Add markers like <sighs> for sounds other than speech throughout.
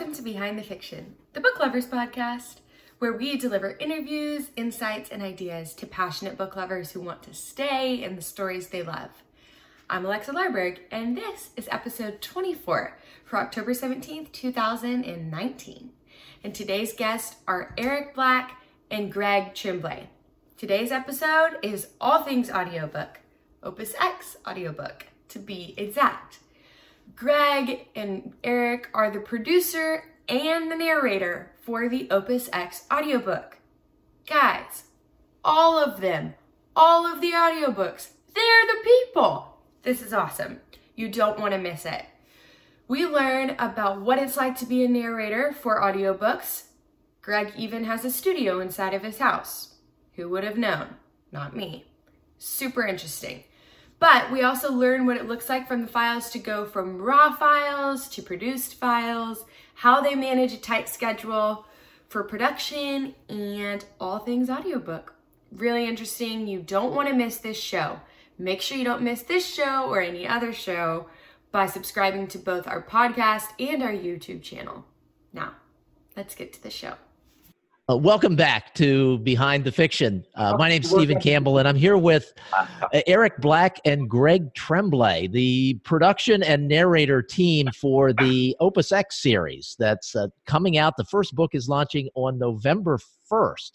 Welcome to Behind the Fiction, the book lovers podcast, where we deliver interviews, insights, and ideas to passionate book lovers who want to stay in the stories they love. I'm Alexa Larberg, and this is episode 24 for October 17th, 2019. And today's guests are Eric Black and Greg Tremblay. Today's episode is all things audiobook, Opus X audiobook, to be exact. Greg and Eric are the producer and the narrator for the Opus X audiobook. Guys, all of them, all of the audiobooks, they're the people. This is awesome. You don't want to miss it. We learn about what it's like to be a narrator for audiobooks. Greg even has a studio inside of his house. Who would have known? Not me. Super interesting. But we also learn what it looks like from the files to go from raw files to produced files, how they manage a tight schedule for production, and all things audiobook. Really interesting. You don't want to miss this show. Make sure you don't miss this show or any other show by subscribing to both our podcast and our YouTube channel. Now, let's get to the show. Uh, welcome back to Behind the Fiction. Uh, my name's Stephen Campbell, and I'm here with <laughs> uh, Eric Black and Greg Tremblay, the production and narrator team for the Opus X series that's uh, coming out. The first book is launching on November 1st.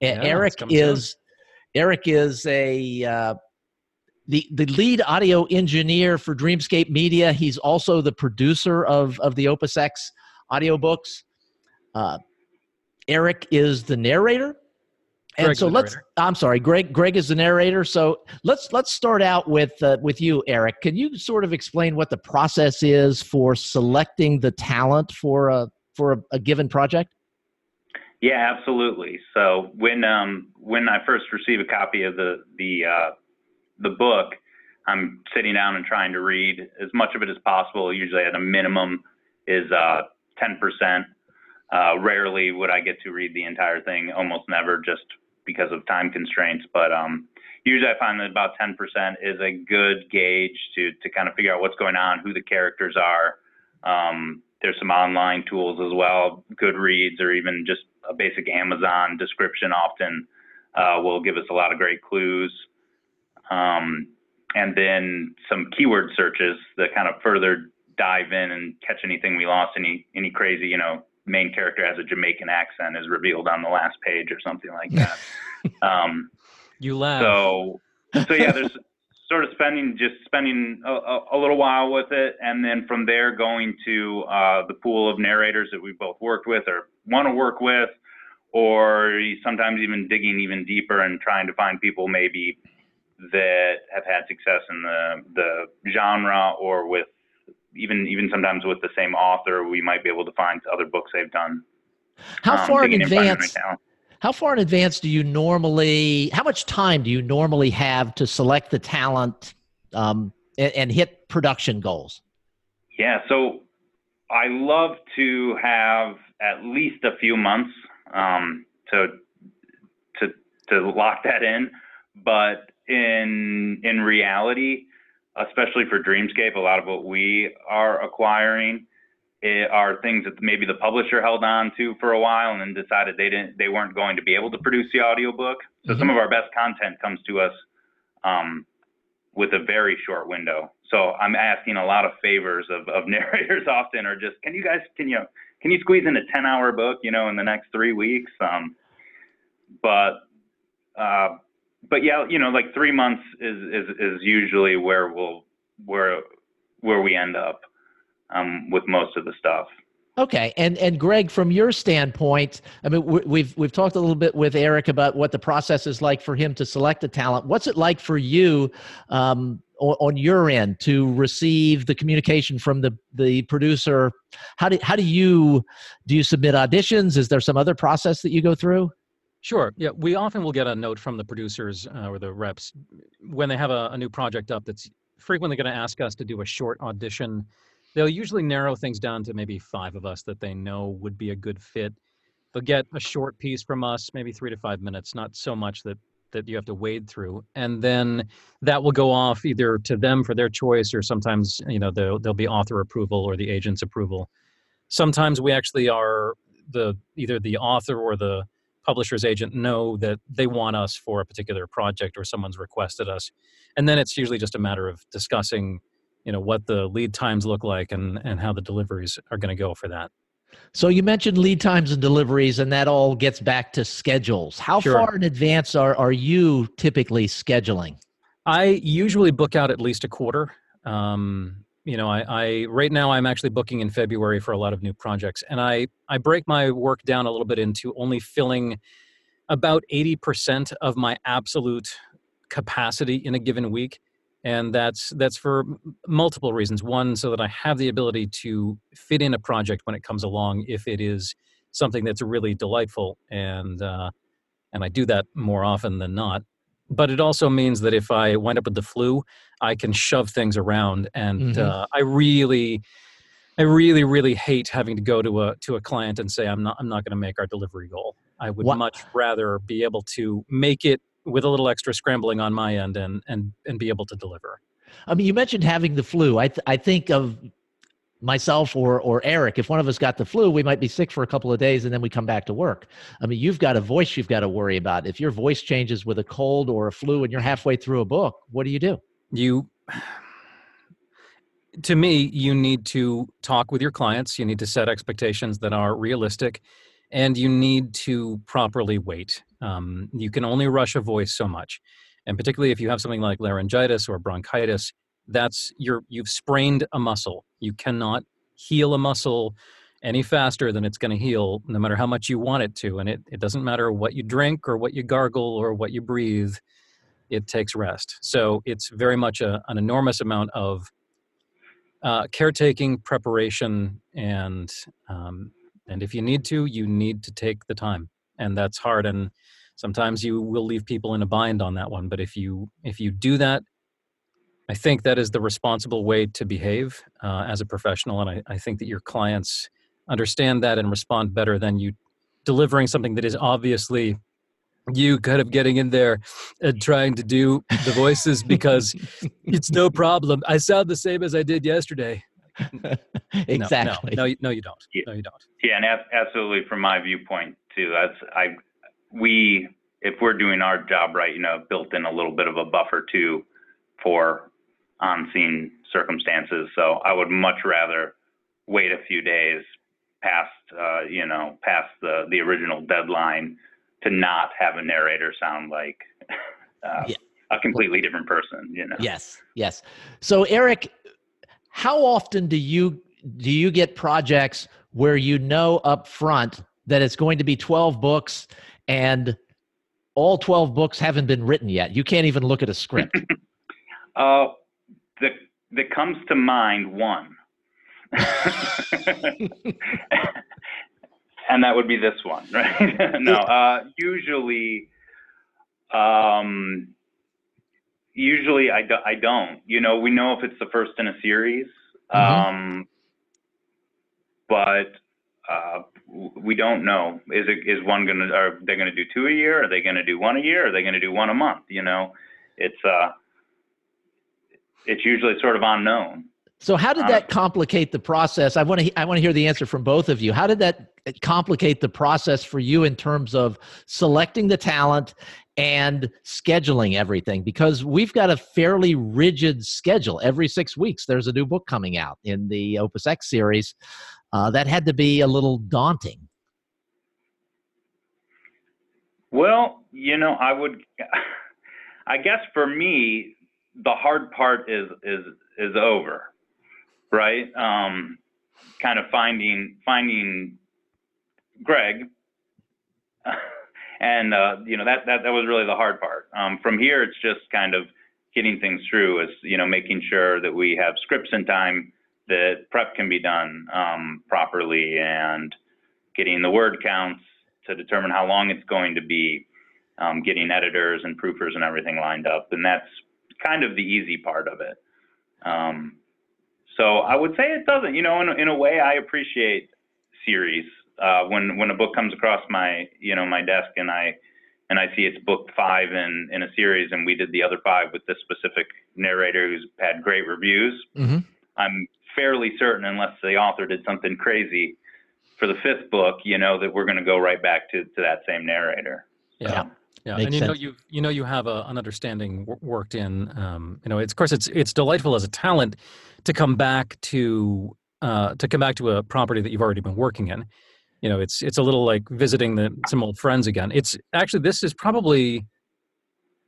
Yeah, Eric is. Eric is a uh, the the lead audio engineer for Dreamscape Media. He's also the producer of of the Opus X audiobooks. Uh, Eric is the narrator. And Greg's so let's I'm sorry, Greg Greg is the narrator. So let's let's start out with uh, with you Eric. Can you sort of explain what the process is for selecting the talent for a for a, a given project? Yeah, absolutely. So when um when I first receive a copy of the the uh, the book, I'm sitting down and trying to read as much of it as possible. Usually at a minimum is uh, 10%. Uh, rarely would I get to read the entire thing, almost never, just because of time constraints. But um, usually I find that about 10% is a good gauge to, to kind of figure out what's going on, who the characters are. Um, there's some online tools as well, Goodreads or even just a basic Amazon description often uh, will give us a lot of great clues. Um, and then some keyword searches that kind of further dive in and catch anything we lost, any any crazy, you know, main character has a Jamaican accent is revealed on the last page or something like <laughs> that. um, you laugh. So, so yeah, there's <laughs> sort of spending just spending a, a, a, little while with it, and then from there going to uh, the pool of narrators that we both worked with or want to work with, or sometimes even digging even deeper and trying to find people maybe that have had success in the the genre or with even even sometimes with the same author, we might be able to find other books they've done. How um, far in advance? How far in advance do you normally? How much time do you normally have to select the talent um, and, and hit production goals? Yeah, so I love to have at least a few months um, to to to lock that in, but in in reality, especially for Dreamscape, a lot of what we are acquiring are things that maybe the publisher held on to for a while and then decided they didn't they weren't going to be able to produce the audiobook. So mm-hmm. some of our best content comes to us um, with a very short window. So I'm asking a lot of favors of, of <laughs> narrators often or just can you guys can you can you squeeze in a 10 hour book, you know, in the next three weeks? Um, but uh, but yeah, you know, like three months is is is usually where we'll where where we end up um, with most of the stuff. Okay, and and Greg, from your standpoint, I mean, we've we've talked a little bit with Eric about what the process is like for him to select a talent. What's it like for you um, on, on your end to receive the communication from the the producer? How do how do you do you submit auditions? Is there some other process that you go through? Sure. Yeah, we often will get a note from the producers uh, or the reps when they have a, a new project up that's frequently going to ask us to do a short audition. They'll usually narrow things down to maybe five of us that they know would be a good fit. They'll get a short piece from us, maybe three to five minutes, not so much that that you have to wade through, and then that will go off either to them for their choice, or sometimes you know there'll, there'll be author approval or the agent's approval. sometimes we actually are the either the author or the publisher's agent know that they want us for a particular project or someone's requested us and then it's usually just a matter of discussing you know what the lead times look like and and how the deliveries are going to go for that so you mentioned lead times and deliveries and that all gets back to schedules how Sure. far in advance are, are you typically scheduling I usually book out at least a quarter. Um, you know, I, I right now I'm actually booking in February for a lot of new projects, and I I break my work down a little bit into only filling about eighty percent of my absolute capacity in a given week, and that's that's for multiple reasons. One, so that I have the ability to fit in a project when it comes along if it is something that's really delightful, and uh, and I do that more often than not but it also means that if I wind up with the flu, I can shove things around, and Mhm. uh, I really, I really, really hate having to go to a to a client and say I'm not I'm not going to make our delivery goal. I would What- much rather be able to make it with a little extra scrambling on my end and and and be able to deliver. I mean, you mentioned having the flu. I, th- I think of myself or, or Eric. If one of us got the flu, we might be sick for a couple of days and then we come back to work. I mean, you've got a voice you've got to worry about. If your voice changes with a cold or a flu and you're halfway through a book, what do you do? You <sighs> to me you need to talk with your clients. You need to set expectations that are realistic and you need to properly wait. Um, you can only rush a voice so much and particularly if you have something like laryngitis or bronchitis that's you're you've sprained a muscle. You cannot heal a muscle any faster than it's going to heal no matter how much you want it to and it, it doesn't matter what you drink or what you gargle or what you breathe it takes rest. So it's very much a, an enormous amount of uh, caretaking, preparation, and um, and if you need to, you need to take the time, and that's hard. And sometimes you will leave people in a bind on that one. But if you if you do that, I think that is the responsible way to behave uh, as a professional, and I, I think that your clients understand that and respond better than you delivering something that is obviously you kind of getting in there and trying to do the voices because it's no <laughs> problem. I sound the same as I did yesterday. <laughs> Exactly. No, no, you- no, you don't. Yeah. No, you don't. Yeah, and ab- absolutely from my viewpoint too. That's I we if we're doing our job right, you know, built in a little bit of a buffer too for on scene circumstances. So I would much rather wait a few days past uh, you know, past the the original deadline to not have a narrator sound like <laughs> uh, Yeah. a completely different person, you know. Yes, yes. So, Eric, how often do you do you get projects where you know up front that it's going to be 12 books and all 12 books haven't been written yet? You can't even look at a script. <laughs> Uh, that that comes to mind one, <laughs> and that would be this one, <laughs> right? <laughs> no, uh, usually, um, usually I, do, I don't. You know, we know if it's the first in a series, Mhm. um, but uh, we don't know. Is it is one gonna? Are they gonna do two a year? Are they gonna do one a year? Are they gonna do one a month? You know, it's uh it's usually sort of unknown. So, how did that complicate the process? I want to I want to hear the answer from both of you. How did that complicate the process for you in terms of selecting the talent and scheduling everything? Because we've got a fairly rigid schedule. Every six weeks, there's a new book coming out in the Opus X series. Uh, that had to be a little daunting. Well, you know, I would <laughs> I guess for me the hard part is is is over. Right? Um kind of finding finding Greg <laughs> and uh you know that that that was really the hard part. Um from here it's just kind of getting things through is you know making sure that we have scripts in time that prep can be done um properly and getting the word counts to determine how long it's going to be, um, getting editors and proofers and everything lined up, and that's kind of the easy part of it. Um, so I would say it doesn't. You know, in, a- in a way, I appreciate series uh, when when a book comes across my you know my desk and I and I see it's book five in in a series, and we did the other five with this specific narrator who's had great reviews. Mm-hmm. I'm fairly certain, unless the author did something crazy, for the fifth book, you know that we're going to go right back to, to that same narrator. Yeah. Yeah. Yeah, Makes and you know you you know you have a, an understanding w- worked in. Um, you know, it's of course it's it's delightful as a talent to come back to uh, to come back to a property that you've already been working in. You know, it's it's a little like visiting the some old friends again. It's actually this is probably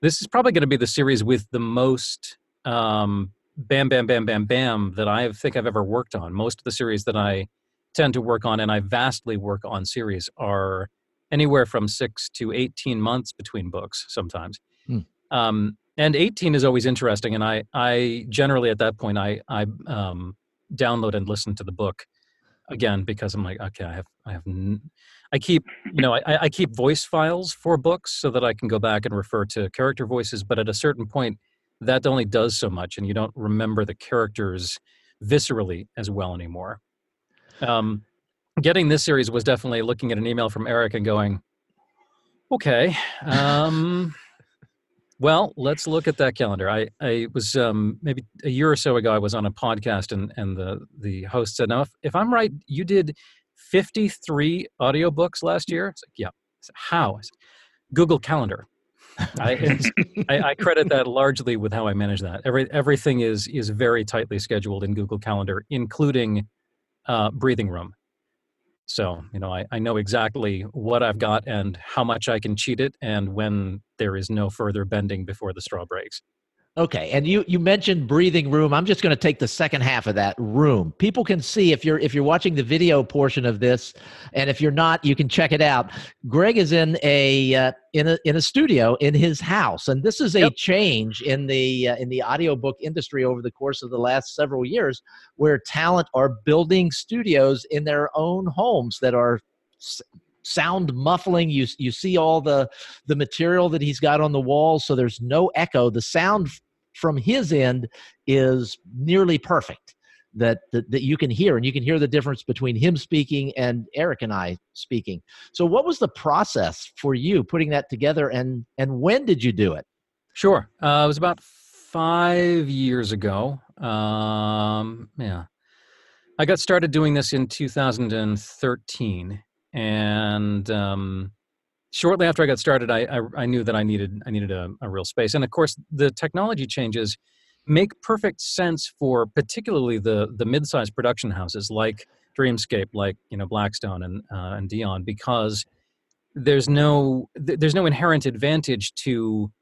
this is probably going to be the series with the most um, bam bam bam bam bam that I think I've ever worked on. Most of the series that I tend to work on, and I vastly work on series, are anywhere from six to 18 months between books sometimes. Hmm. Um, and 18 is always interesting. And I, I generally at that point, I, I um, download and listen to the book again because I'm like, okay, I have, I have, n- I keep, you know, I, I keep voice files for books so that I can go back and refer to character voices. But at a certain point, that only does so much, and you don't remember the characters viscerally as well anymore. Um, getting this series was definitely looking at an email from Eric and going, okay, um, well, let's look at that calendar. I, I was um, maybe a year or so ago, I was on a podcast and, and the, the host said, now, if, if I'm right, you did 53 audiobooks last year. It's like, yeah. Said, How? Said, Google Calendar. I, I, I credit that largely with how I manage that. Every, everything is, is very tightly scheduled in Google Calendar, including uh, breathing room. So, you know, I, I know exactly what I've got and how much I can cheat it and when there is no further bending before the straw breaks. Okay, and you you mentioned breathing room. I'm just going to take the second half of that room. People can see if you're if you're watching the video portion of this, and if you're not, you can check it out. Greg is in a uh, in a in a studio in his house, and this is a Yep. change in the uh, in the audiobook industry over the course of the last several years, where talent are building studios in their own homes that are s- sound muffling. You you see all the the material that he's got on the walls, so there's no echo. The sound from his end is nearly perfect that, that that you can hear and you can hear the difference between him speaking and Eric and I speaking. So what was the process for you putting that together and and when did you do it? Sure. Uh, it was about five years ago. Um, yeah. I got started doing this in 2013. And um, shortly after I got started, I, I, I knew that I needed, I needed a, a real space. And of course, the technology changes make perfect sense for particularly the, the mid-sized production houses like Dreamscape, like, you know, Blackstone and, uh, and Dion, because there's no, th- there's no inherent advantage to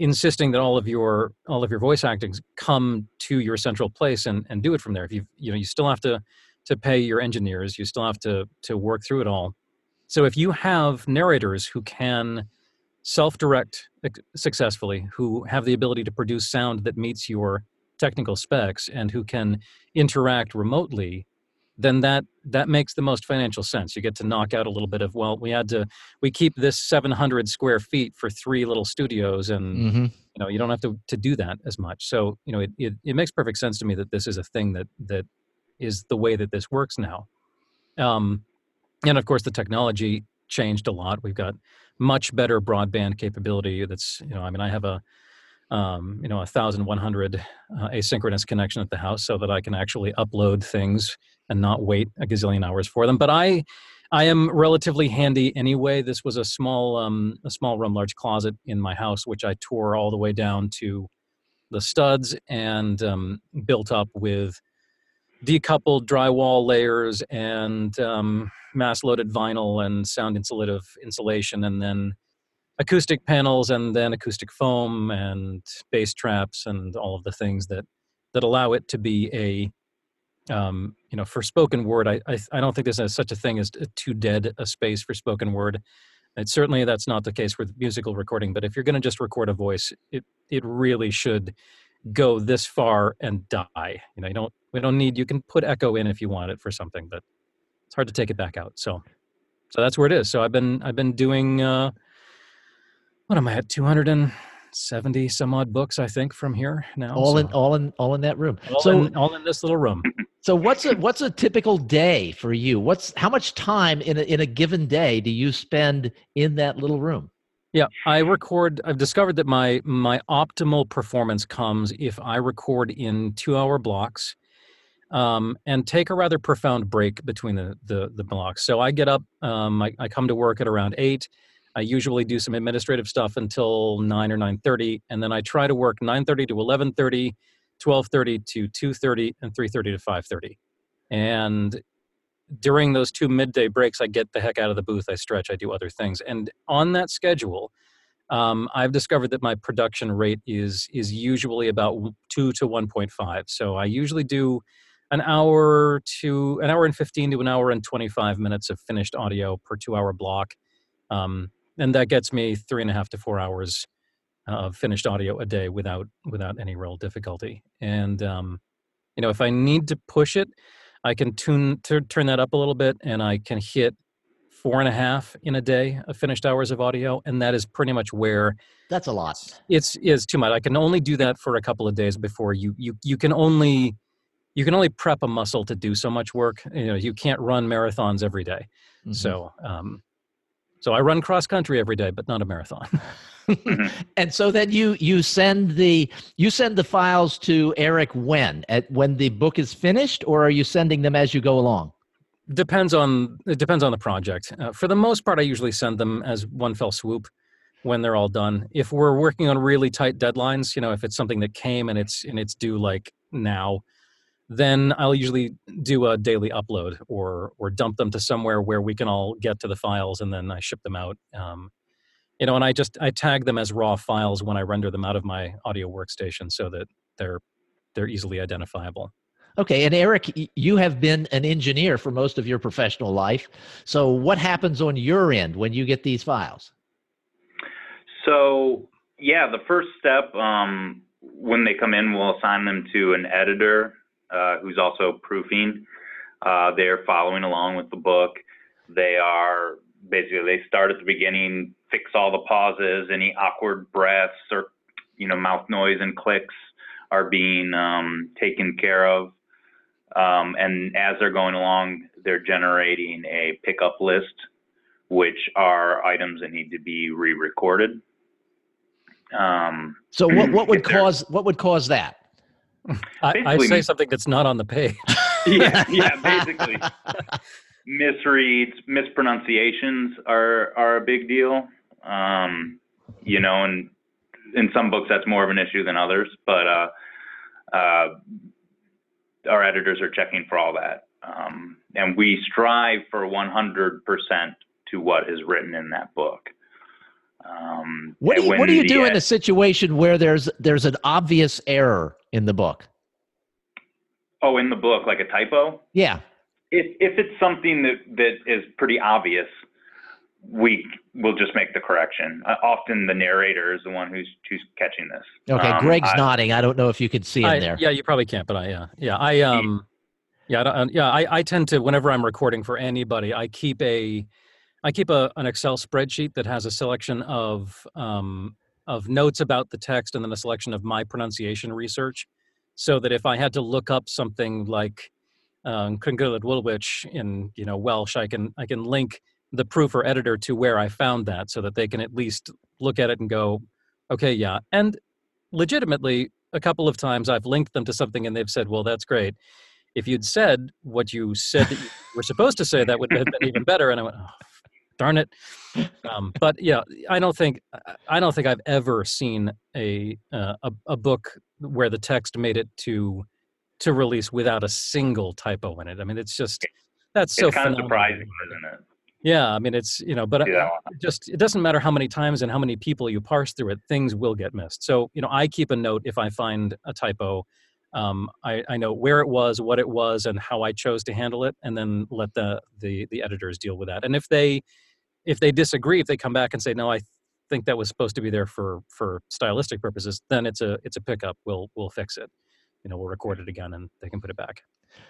insisting that all of your all of your voice actings come to your central place and, and do it from there. If you you know you still have to to pay your engineers, you still have to to work through it all. So if you have narrators who can self-direct successfully, who have the ability to produce sound that meets your technical specs, and who can interact remotely, then that that makes the most financial sense. You get to knock out a little bit of well, we had to we keep this 700 square feet for three little studios, and Mm-hmm. you know you don't have to to do that as much. So you know it, it it makes perfect sense to me that this is a thing that that is the way that this works now. Um, and of course the technology changed a lot. We've got much better broadband capability. That's you know I mean I have a um, you know a thousand one hundred uh, asynchronous connection at the house so that I can actually upload things and not wait a gazillion hours for them. But I I am relatively handy anyway. This was a small um, a small room, large closet in my house, which I tore all the way down to the studs and um, built up with decoupled drywall layers and um, mass loaded vinyl and sound insulative insulation, and then acoustic panels and then acoustic foam and bass traps and all of the things that that allow it to be a um, you know for spoken word I, I i don't think there's a, such a thing as too dead a space for spoken word. And certainly that's not the case with musical recording but if you're going to just record a voice it it really should go this far and die. You know you don't we don't need you can put echo in if you want it for something but it's hard to take it back out so so that's where it is so i've been i've been doing uh what am i at 270 some odd books i think from here now All in all in all in that room. all, so in, all in this little room <clears throat> so what's a what's a typical day for you? What's how much time in a, in a given day do you spend in that little room? Yeah, I record. I've discovered that my my optimal performance comes if I record in two hour blocks. Um, and take a rather profound break between the the, the blocks. So I get up, um, I, I come to work at around eight. I usually do some administrative stuff until nine or nine thirty, and then I try to work nine thirty to eleven thirty, twelve thirty to two thirty, and three thirty to five thirty. And during those two midday breaks, I get the heck out of the booth. I stretch. I do other things, and on that schedule, um, I've discovered that my production rate is is usually about two to one point five. So I usually do an hour to an hour and 15 to an hour and 25 minutes of finished audio per two hour block. Um, and that gets me three and a half to four hours of finished audio a day without without any real difficulty. And um, you know if i need to push it i can tune t- turn that up a little bit and i can hit four and a half in a day of finished hours of audio and that is pretty much where That's a lot. it's is too much. I can only do that for a couple of days before you you you can only you can only prep a muscle to do so much work you know you can't run marathons every day. Mhm. so um so i run cross country every day but not a marathon <laughs> and so then you you send the you send the files to Eric when at when the book is finished, or are you sending them as you go along? depends on it depends on the project uh, for the most part i usually send them as one fell swoop when they're all done if we're working on really tight deadlines you know if it's something that came and it's and it's due like now then i'll usually do a daily upload or or dump them to somewhere where we can all get to the files and then i ship them out um, you know and i just i tag them as raw files when i render them out of my audio workstation so that they're they're easily identifiable Okay, and Eric, you have been an engineer for most of your professional life. So what happens on your end when you get these files? So yeah, the first step um, when they come in, we'll assign them to an editor uh, who's also proofing. Uh, they're following along with the book. They are basically they start at the beginning, fix all the pauses, any awkward breaths or you know mouth noise and clicks are being um, taken care of. Um, and as they're going along, they're generating a pickup list, which are items that need to be re-recorded. Um, So what what <clears throat> would cause what would cause that? <laughs> I, I say something that's not on the page <laughs> yeah, yeah, <laughs> basically. Misreads, mispronunciations are are a big deal. Um, you know, and in some books that's more of an issue than others, but uh, uh, our editors are checking for all that. Um, and we strive for 100% to what is written in that book. Um, What do you, what do you the do in a situation where there's there's an obvious error in the book? Oh, in the book, like a typo? Yeah. if if it's something that that is pretty obvious, we will just make the correction. Uh, often the narrator is the one who's who's catching this. Okay, Um, Greg's I- nodding. I don't know if you can see him I- there. Yeah, you probably can't, but I yeah yeah I um yeah I don't, yeah I, I tend to whenever I'm recording for anybody I keep a I keep a an Excel spreadsheet that has a selection of um of notes about the text and then a selection of my pronunciation research, so that if I had to look up something like um, Congulid Woolwich in you know Welsh, I can I can link the proof or editor to where I found that, so that they can at least look at it and go, okay, yeah, and legitimately a couple of times I've linked them to something and they've said, well, that's great. If you'd said what you said that you were supposed to say, that would have been even better. And I went, oh, darn it. Um, but yeah, I don't think I- don't think I've ever seen a, uh, a a book where the text made it to to release without a single typo in it. I mean, it's just that's so it's kind of surprising, isn't it? Yeah, I mean, it's you know, but uh, it just it doesn't matter how many times and how many people you parse through it things will get missed so you know i keep a note if i find a typo um, I, I know where it was what it was and how i chose to handle it and then let the, the the editors deal with that and if they if they disagree if they come back and say no i think that was supposed to be there for for stylistic purposes then it's a it's a pickup we'll we'll fix it you know we'll record it again and they can put it back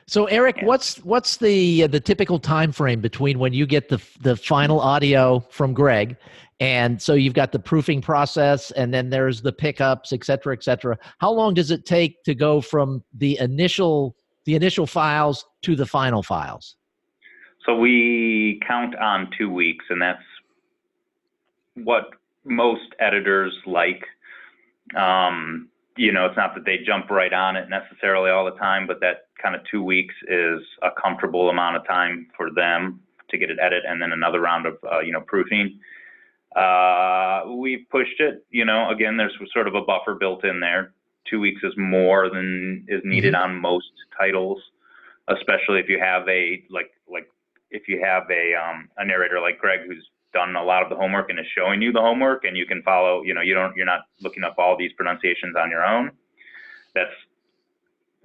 So Eric, Yeah. what's what's the uh, the typical time frame between when you get the the final audio from Greg, and so you've got the proofing process, and then there's the pickups, et cetera, et cetera. How long does it take to go from the initial the initial files to the final files? So we count on two weeks, and that's what most editors like. Um, you know, it's not that they jump right on it necessarily all the time, but that kind of two weeks is a comfortable amount of time for them to get it edited and then another round of, uh, you know, proofing. Uh, we've pushed it, you know, again, there's sort of a buffer built in there. Two weeks is more than is needed Mhm. on most titles, especially if you have a, like, like, if you have a, um, a narrator like Greg who's done a lot of the homework and is showing you the homework and you can follow, you know, you don't, you're not looking up all these pronunciations on your own. That's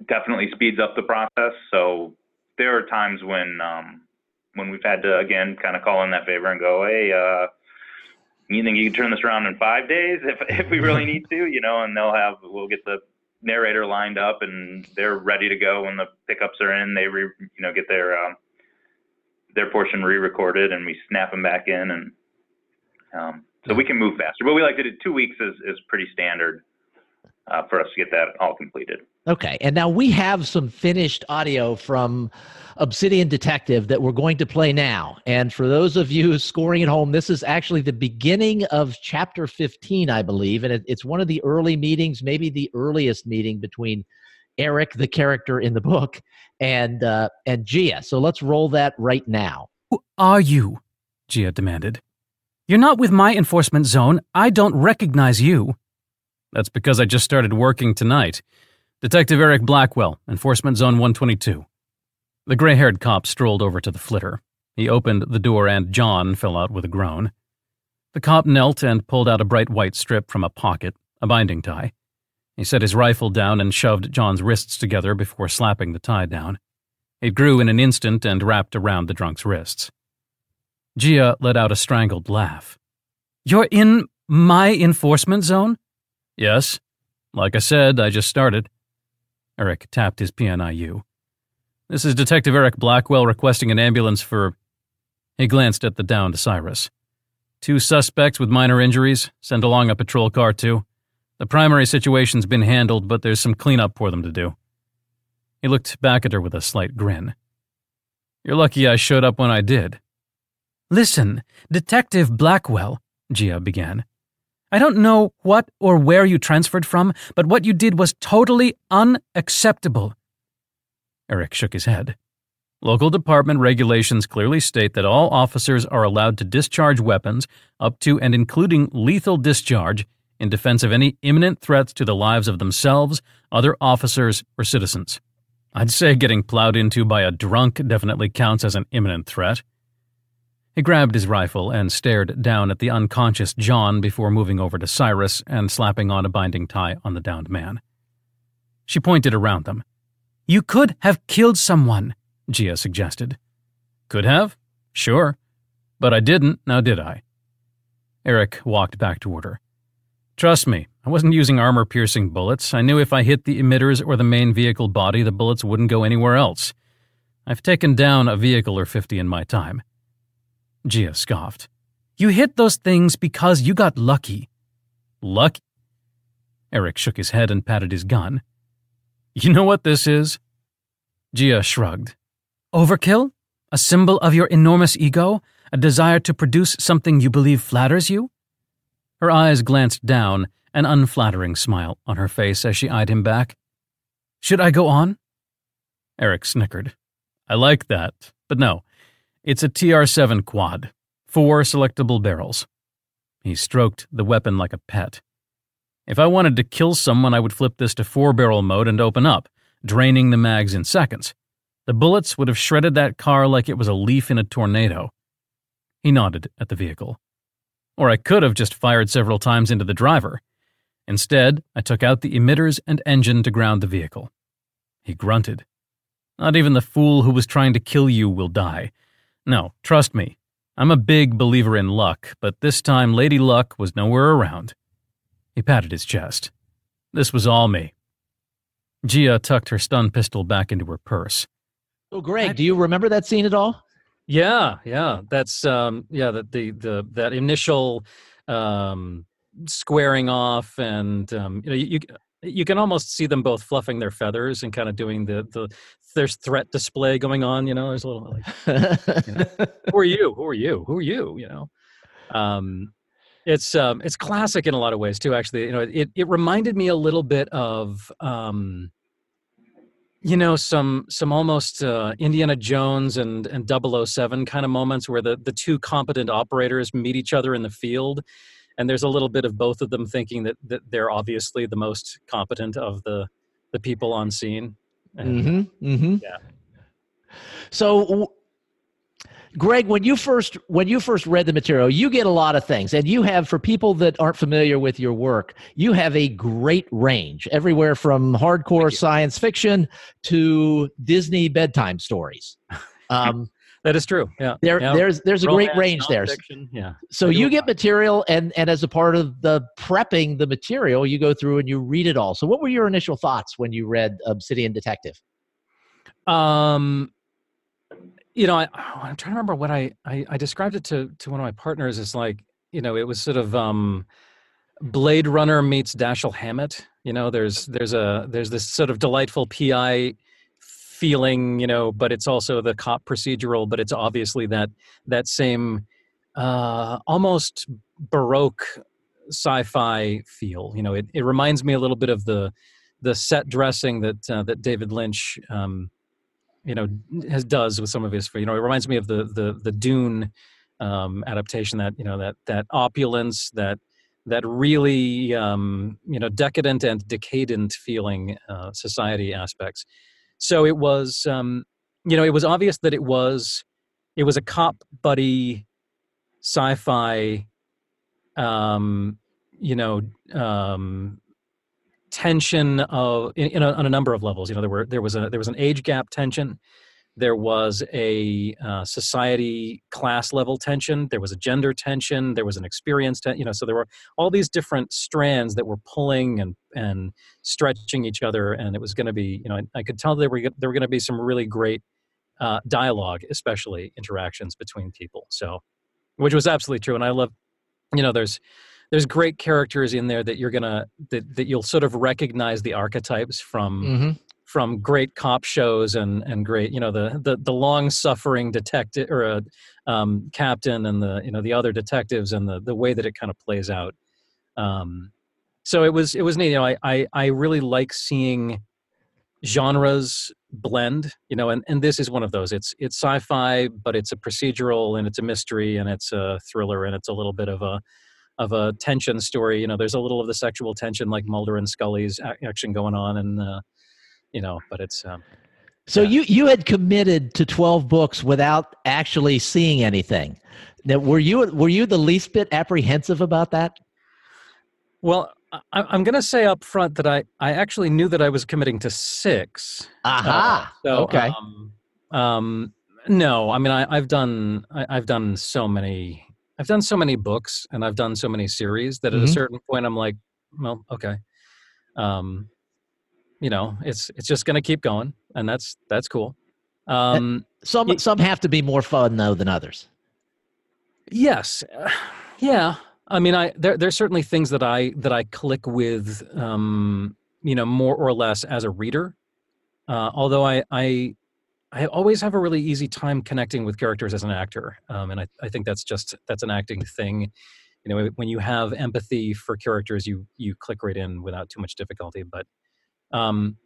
definitely speeds up the process. So there are times when, um, when we've had to, again, kind of call in that favor and go, Hey, uh, you think you can turn this around in five days if, if we really need to, you know, and they'll have, we'll get the narrator lined up and they're ready to go when the pickups are in, they re, you know, get their, um, their portion re-recorded and we snap them back in and um, so we can move faster but we like to do two weeks is, is pretty standard uh, for us to get that all completed Okay, and now we have some finished audio from Obsidian Detective that we're going to play now. And for those of you scoring at home, this is actually the beginning of chapter 15, I believe. And it, it's one of the early meetings, maybe the earliest meeting between Eric, the character in the book, and uh, and Jia. So let's roll that right now. Who are you? Jia demanded. You're not with my enforcement zone. I don't recognize you. That's because I just started working tonight. Detective Eric Blackwell, Enforcement Zone 122. The gray haired cop strolled over to the flitter. He opened the door and John fell out with a groan. The cop knelt and pulled out a bright white strip from a pocket, a binding tie. He set his rifle down and shoved John's wrists together before slapping the tie down. It grew in an instant and wrapped around the drunk's wrists. Jia let out a strangled laugh. You're in my enforcement zone? Yes. Like I said, I just started. Eric tapped his PNIU. This is Detective Eric Blackwell requesting an ambulance for. He glanced at the downed Cyrus. Two suspects with minor injuries. Send along a patrol car, too. The primary situation's been handled, but there's some cleanup for them to do. He looked back at her with a slight grin. You're lucky I showed up when I did. Listen, Detective Blackwell, Jia began. I don't know what or where you transferred from, but what you did was totally unacceptable. Eric shook his head. Local department regulations clearly state that all officers are allowed to discharge weapons up to and including lethal discharge in defense of any imminent threats to the lives of themselves, other officers, or citizens. I'd say getting plowed into by a drunk definitely counts as an imminent threat. He grabbed his rifle and stared down at the unconscious John before moving over to Cyrus and slapping on a binding tie on the downed man. She pointed around them. You could have killed someone, Jia suggested. Could have? Sure. But I didn't, now did I? Eric walked back toward her. Trust me, I wasn't using armor piercing bullets. I knew if I hit the emitters or the main vehicle body, the bullets wouldn't go anywhere else. I've taken down a vehicle or 50 in my time. Jia scoffed. You hit those things because you got lucky. Lucky? Eric shook his head and patted his gun. You know what this is? Jia shrugged. Overkill? A symbol of your enormous ego? A desire to produce something you believe flatters you? Her eyes glanced down, an unflattering smile on her face as she eyed him back. Should I go on? Eric snickered. I like that, but no. It's a TR 7 quad, four selectable barrels. He stroked the weapon like a pet. If I wanted to kill someone, I would flip this to four barrel mode and open up, draining the mags in seconds. The bullets would have shredded that car like it was a leaf in a tornado. He nodded at the vehicle. Or I could have just fired several times into the driver. Instead, I took out the emitters and engine to ground the vehicle. He grunted. Not even the fool who was trying to kill you will die. No, trust me. I'm a big believer in luck, but this time Lady Luck was nowhere around. He patted his chest. This was all me. Jia tucked her stun pistol back into her purse. Oh, Greg, do you remember that scene at all? Yeah, yeah, that's um, yeah, that the, the that initial um, squaring off, and um, you know, you you can almost see them both fluffing their feathers and kind of doing the the there's threat display going on. You know, there's a little like, <laughs> who are you? Who are you? Who are you? You know, um, it's um, it's classic in a lot of ways too. Actually, you know, it it reminded me a little bit of um, you know some some almost uh, Indiana Jones and and 007 kind of moments where the the two competent operators meet each other in the field, and there's a little bit of both of them thinking that that they're obviously the most competent of the the people on scene. And, Mm-hmm. Mm-hmm. Yeah. So, Greg, when you first when you first read the material, you get a lot of things, and you have for people that aren't familiar with your work, you have a great range, everywhere from hardcore science fiction to Disney bedtime stories. <laughs> Um, That is true. Yeah. there, Yeah. there's there's a great range there. Yeah. So you get material, and and as a part of the prepping the material, you go through and you read it all. So, what were your initial thoughts when you read Obsidian Detective? Um, you know, I, I'm trying to remember what I, I I described it to to one of my partners It's like, you know, it was sort of um, Blade Runner meets Dashiell Hammett. You know, there's there's a there's this sort of delightful PI feeling, you know, but it's also the cop procedural, but it's obviously that that same uh, almost baroque sci-fi feel. You know, it, it reminds me a little bit of the the set dressing that uh, that David Lynch um, you know has does with some of his you know it reminds me of the the the Dune um, adaptation that you know that that opulence that that really um, you know decadent and decadent feeling uh, society aspects. So it was um, you know it was obvious that it was it was a cop buddy sci-fi um, you know um, tension of in, in a, on a number of levels. You know, there were there was a there was an age gap tension, there was a uh, society class level tension, there was a gender tension, there was an experience. Ten, you know, so there were all these different strands that were pulling and and stretching each other, and it was going to be you know I, I could tell there were there were going to be some really great uh, dialogue, especially interactions between people. So, which was absolutely true, and I love you know there's there's great characters in there that you're gonna that, that you'll sort of recognize the archetypes from Mm-hmm. from great cop shows and and great you know the the, the long suffering detective or a um, captain and the you know the other detectives and the the way that it kind of plays out um, so it was it was neat you know I, I i really like seeing genres blend you know and, and this is one of those it's it's sci-fi but it's a procedural and it's a mystery and it's a thriller and it's a little bit of a of a tension story you know there's a little of the sexual tension like mulder and scully's action going on and uh, you know but it's um, So Yeah. you you had committed to twelve books without actually seeing anything. Now, were you were you the least bit apprehensive about that? well I, i'm going to say up front that i i actually knew that i was committing to six Aha. Uh, so, okay. Um, um, no, I mean, I, I've done, I, I've done so many, I've done so many books, and I've done so many series that at a Mhm. certain point, I'm like, well, okay, um, you know, it's it's just gonna keep going, and that's that's cool. Um, some y- some have to be more fun though than others. yes, uh, <sighs> yeah. I mean, I there there's certainly things that I that I click with, um, you know, more or less as a reader. Uh, although I, I I always have a really easy time connecting with characters as an actor, um, and I, I think that's just that's an acting thing. You know, when you have empathy for characters, you you click right in without too much difficulty. But um,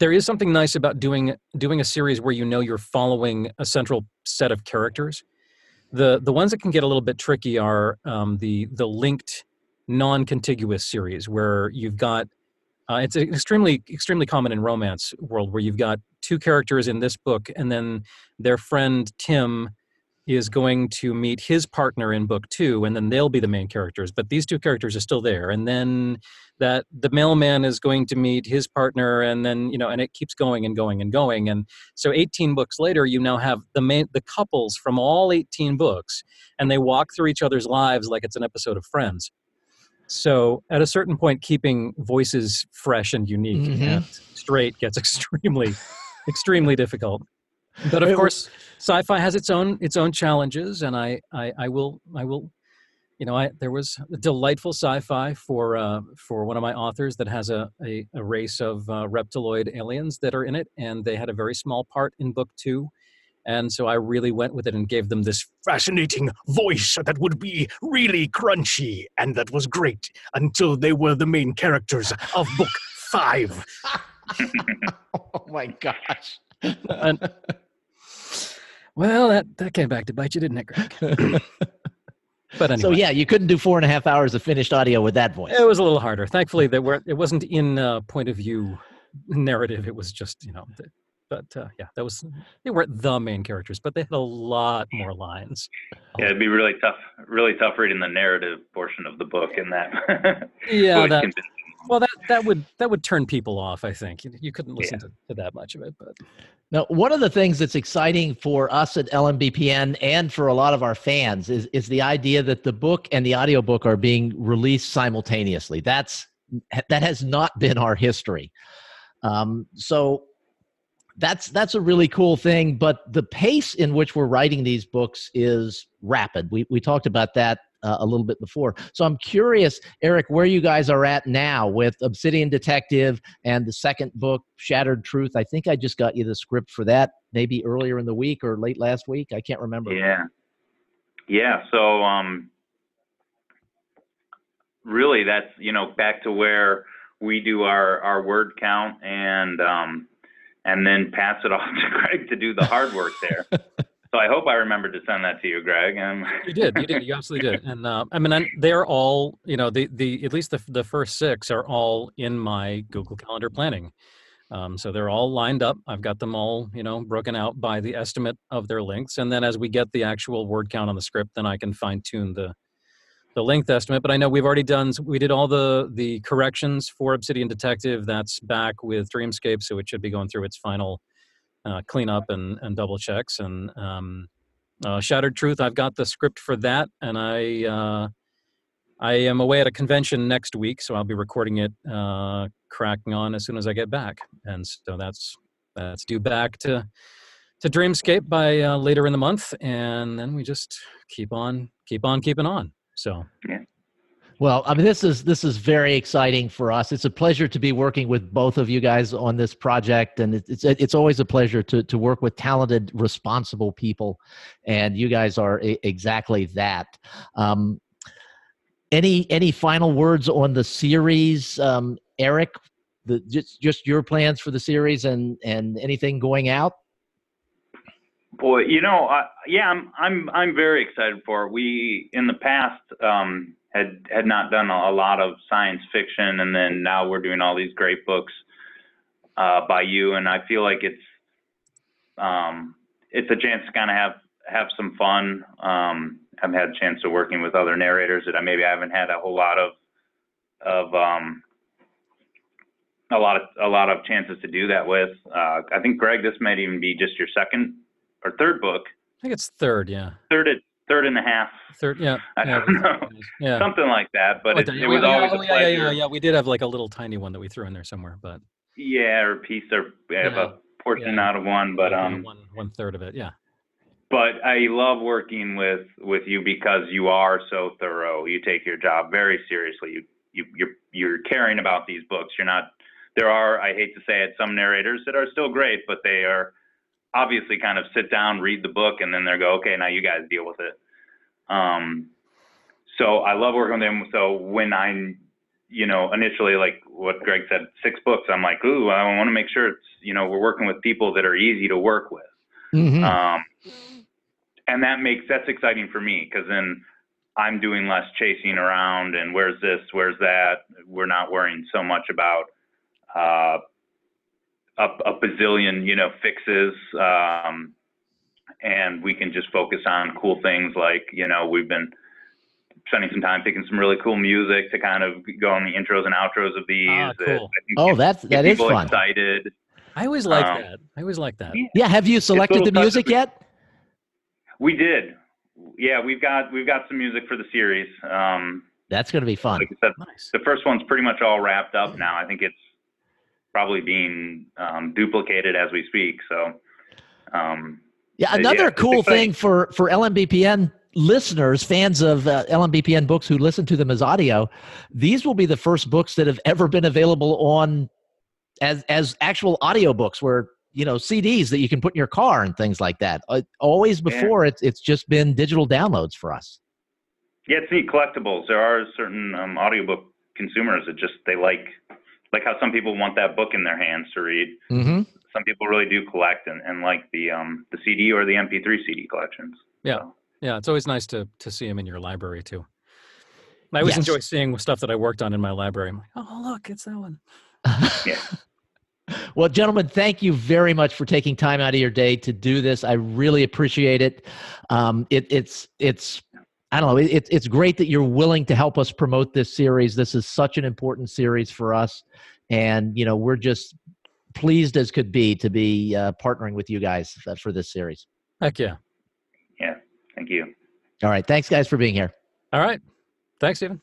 there is something nice about doing doing a series where you know you're following a central set of characters. The the ones that can get a little bit tricky are um, the the linked non-contiguous series where you've got uh, it's extremely extremely common in romance world where you've got two characters in this book and then their friend tim is going to meet his partner in book two and then they'll be the main characters but these two characters are still there. And then that the mailman is going to meet his partner and then you know and it keeps going and going and going. And so 18 books later you now have the main the couples from all 18 books and they walk through each other's lives like it's an episode of friends so at a certain point keeping voices fresh and unique Mhm. and straight gets <laughs> extremely extremely difficult but of It- course sci-fi has its own its own challenges and i i, I will i will you know i there was a delightful sci-fi for uh, for one of my authors that has a a, a race of uh, reptiloid aliens that are in it and they had a very small part in book two And so I really went with it and gave them this fascinating voice that would be really crunchy, and that was great until they were the main characters of book five. <laughs> oh my gosh. And, well, that, that came back to bite you, didn't it, Greg? <laughs> But anyway, So yeah, you couldn't do four and a half hours of finished audio with that voice. it was a little harder. Thankfully, they were. It wasn't in uh, point of view narrative. It was just you know. Th- But uh, yeah, that was they weren't the main characters, but they had a lot more lines. Yeah, it'd be really tough, really tough reading the narrative portion of the book in that. <laughs> Yeah, that well, that that would that would turn people off. I think you, you couldn't listen to, to that much of it. But Now, one of the things that's exciting for us at LMBPN and for a lot of our fans is, is the idea that the book and the audiobook are being released simultaneously. That's that has not been our history. Um, so that's that's a really cool thing. But the pace in which we're writing these books is rapid. We we talked about that uh, a little bit before. So I'm curious, Eric, where you guys are at now with Obsidian Detective and the second book, Shattered Truth. I think I just got you the script for that maybe earlier in the week or late last week. I can't remember. Yeah. Yeah. So, um, really, that's you know back to where we do our our word count and um, and then pass it <laughs> off to Greg to do the hard work there. <laughs> so I hope I remembered to send that to you, Greg. Um, you did, you did, you absolutely did. <laughs> And uh, I mean, I, they're all you know the the at least the the first six are all in my Google Calendar planning. Um, so they're all lined up. I've got them all, you know, broken out by the estimate of their lengths, and then as we get the actual word count on the script, then I can fine tune the the length estimate. But I know we've already done. We did all the the corrections for Obsidian Detective. That's back with Dreamscape, so it should be going through its final uh, cleanup and and double checks. And um, uh, Shattered Truth, I've got the script for that, and I. Uh, I am away at a convention next week, so I'll be recording it, uh, cracking on as soon as I get back, and so that's that's due back to to Dreamscape by uh, later in the month, and then we just keep on, keep on, keeping on. So yeah. Well, I mean, this is this is very exciting for us. It's a pleasure to be working with both of you guys on this project, and it's it's, it's always a pleasure to to work with talented, responsible people, and you guys are exactly that. Um, any any final words on the series, um, Eric? The, just just your plans for the series and and anything going out. Boy, you know, yeah, I'm I'm I'm very excited for it. We in the past um, had had not done a, a lot of science fiction, and then now we're doing all these great books uh, by you, and I feel like it's um, it's a chance to kind of have have some fun. Um, I've had a chance of working with other narrators that I maybe I haven't had a whole lot of of um, a lot of a lot of chances to do that with. Uh, I think Greg, this might even be just your second or third book, I think it's third, yeah, third at third and a half, third, yeah, I yeah, don't know. yeah. something like that. But Oh, it, it was yeah, always oh, a yeah, yeah, yeah, yeah. We did have like a little tiny one that we threw in there somewhere, but Yeah, or a piece or we have Yeah. a portion out of one, but um, one one third of it, yeah. but I love working with with you because you are so thorough. You take your job very seriously. You you you're you're caring about these books. You're not. There are I hate to say it some narrators that are still great, but they are obviously kind of sit down, read the book, and then they go, okay, now you guys deal with it. Um, so I love working with them. So when I'm you know, initially, like what Greg said, six books. I'm like, ooh, I want to make sure it's, you know, we're working with people that are easy to work with. Mhm. Um, and that makes that's exciting for me because then I'm doing less chasing around and where's this, where's that. We're not worrying so much about uh, a, a bazillion, you know, fixes. Um, and we can just focus on cool things like, you know, we've been spending some time picking some really cool music to kind of go on the intros and outros of these. Ah, cool. I Oh, get- that's that is people fun. excited. I always like Um, that. I always like that. Yeah, have you selected the music yet? We did. Yeah, we've got we've got some music for the series. Um, That's going to be fun. like said, Nice. the first one's pretty much all wrapped up now. I think it's probably being um, duplicated as we speak. So, um, Yeah, another yeah, cool thing for for LMBPN listeners, fans of uh, LMBPN books who listen to them as audio, these will be the first books that have ever been available on as as actual audio books where you know CDs that you can put in your car and things like that. Uh, always before it's it's just been digital downloads for us. Yeah, it's neat collectibles. There are certain um, audiobook consumers that just they like like how some people want that book in their hands to read. Mm-hmm. Some people really do collect and, and like the um the CD or the MP3 CD collections. Yeah. So, Yeah, it's always nice to to see them in your library too. I always Yes. enjoy seeing stuff that I worked on in my library. I'm like, oh look, it's that one. yeah. <laughs> <laughs> Well, gentlemen, thank you very much for taking time out of your day to do this. I really appreciate it. Um, it it's it's I don't know. It, it's it's great that you're willing to help us promote this series. This is such an important series for us, and you know we're just pleased as could be to be uh, partnering with you guys uh, for this series. Heck yeah. Yeah. Thank you. All right, thanks guys for being here. All right. Thanks, Stephen.